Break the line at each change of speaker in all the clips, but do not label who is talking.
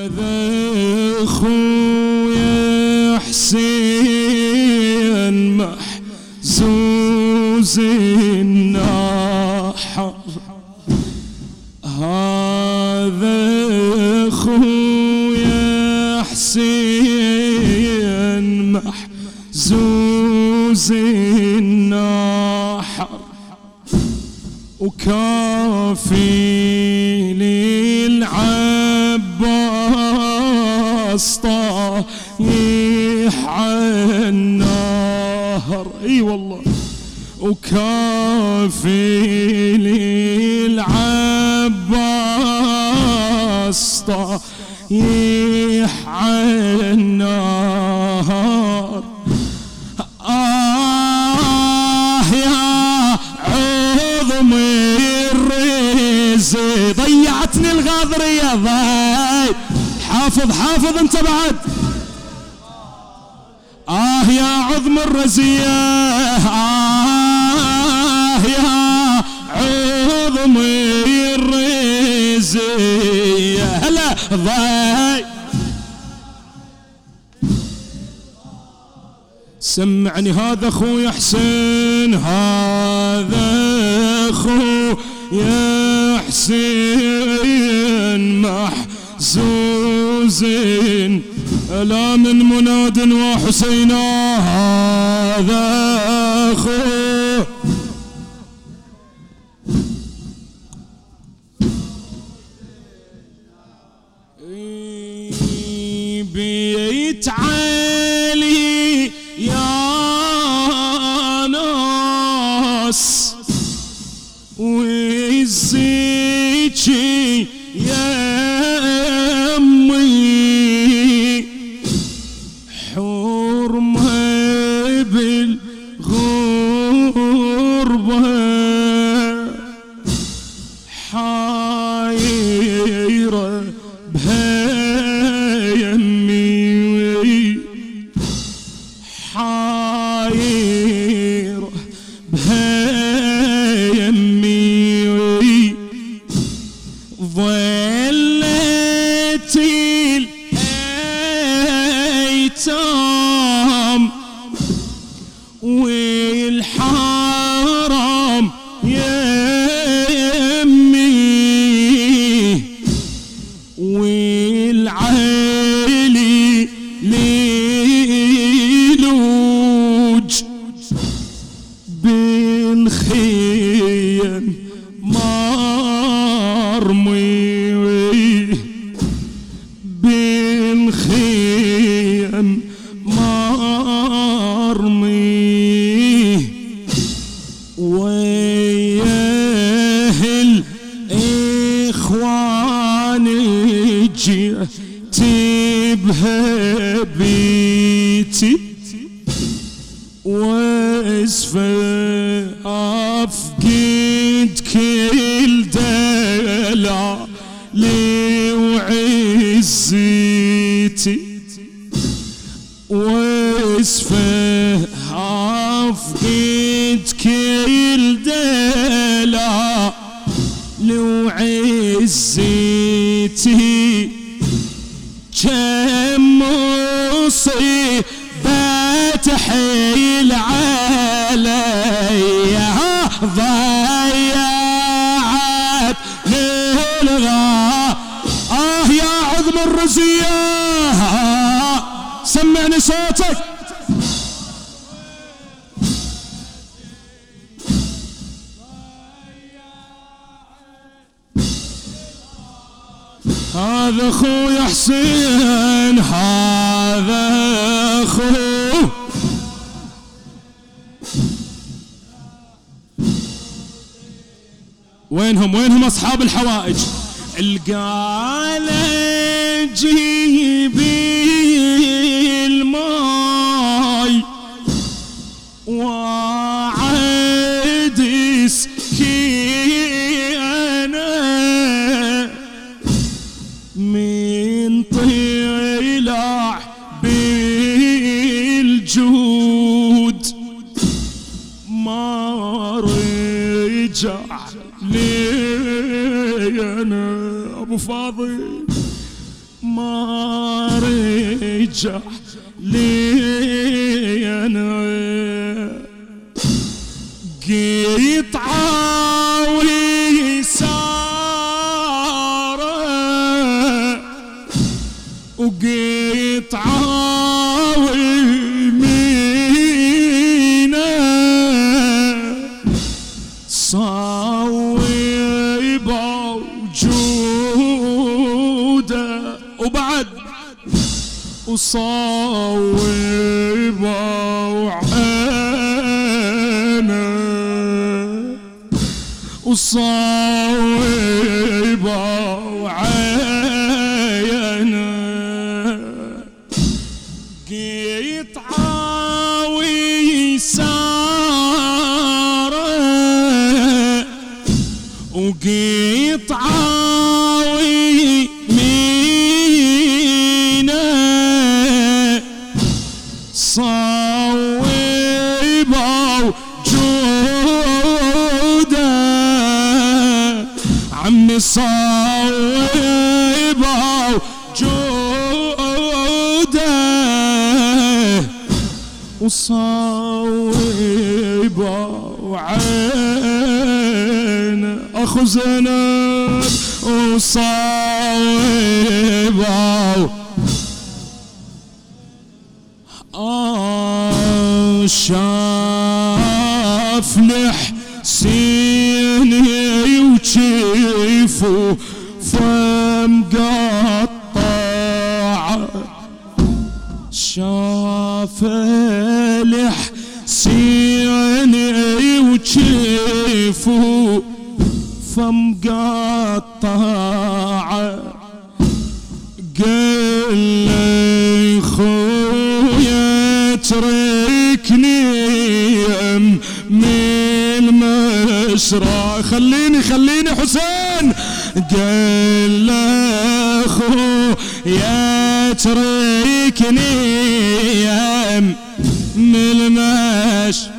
هذا خويا حسين محزوز الناحر. هذا خويا حسين محزوز الناحر. وكافي طايح النهر. إي والله. وكافي للعباس طايح النهر. حافظ حافظ انت بعد. آه يا عظم الرزية آه يا عظم الرزية. هلا ضاي سمعني هذا اخويا حسين هذا اخويا حسين محزوز لا من مناد وحسينا هذا اخويا بيت بالغربة حايرة بها يمي حايرة بها يمي ظلت وياه الإخوان جئت بها بيتي واسفة أفقد كل دلع لي وعزتي واسفة عزتي كم مصيبة تحيل علي هذا أخوي حسين هذا أخوي وينهم؟ وينهم أصحاب الحوائج؟ القال جيبي. لي أنا أبو فاضل ما رجع لي أنا قيطعاوي سارة. وقيطعاوي وصاوبه وعينه وصاوبه وصويبه وعين اخو زينب وصويبه آه شاف لحسيني فم قطع وجيفه فم قطع قال لي خويا اتركني من المشرع خليني خليني حسين. قال له خويا اتركني من المشرع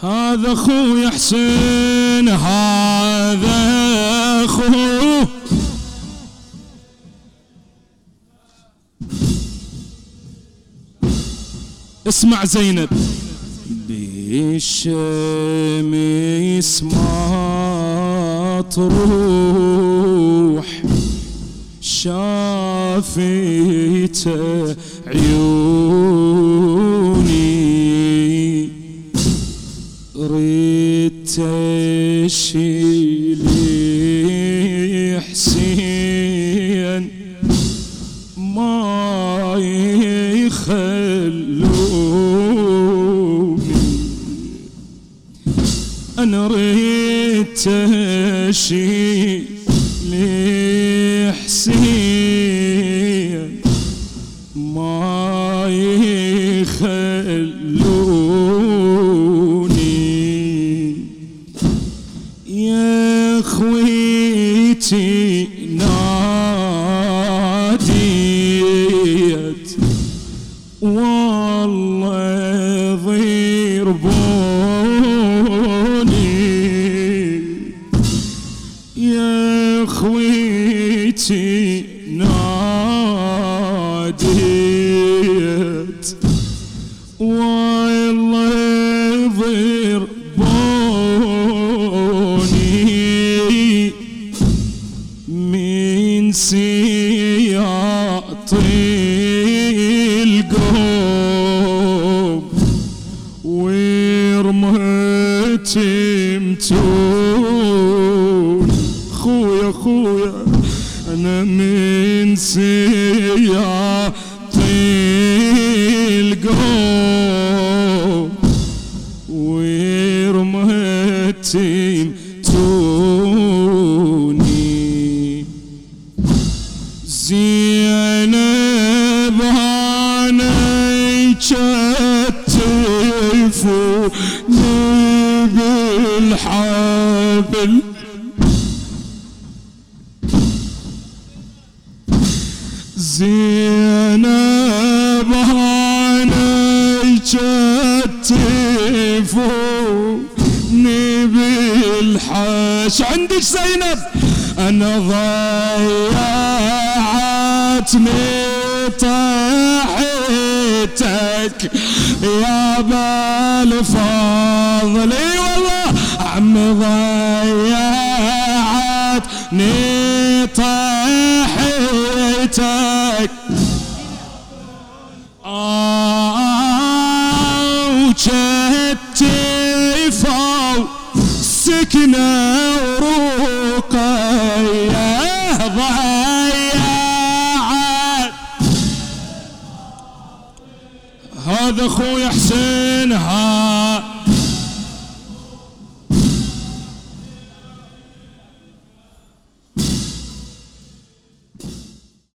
هذا أخوي حسين هذا أخوه. اسمع زينب. بالشمس ما تروح شافيت عيوني تشيلي حسين. ما يخلوني أنا ريت تشيلي حسين. ما يخلوني سياط القوم ورمت متون خويا خويا أنا من سياط القوم ورمت متوني زينب هاني كتفوني بالحش عندك زينب؟ أنا ضيعتني طاحتك يا بالفضل إي والله عم ضيعتني طاحتك آه وشتفوا سكنه ورقيه ضيعت هذا أخوي حسين.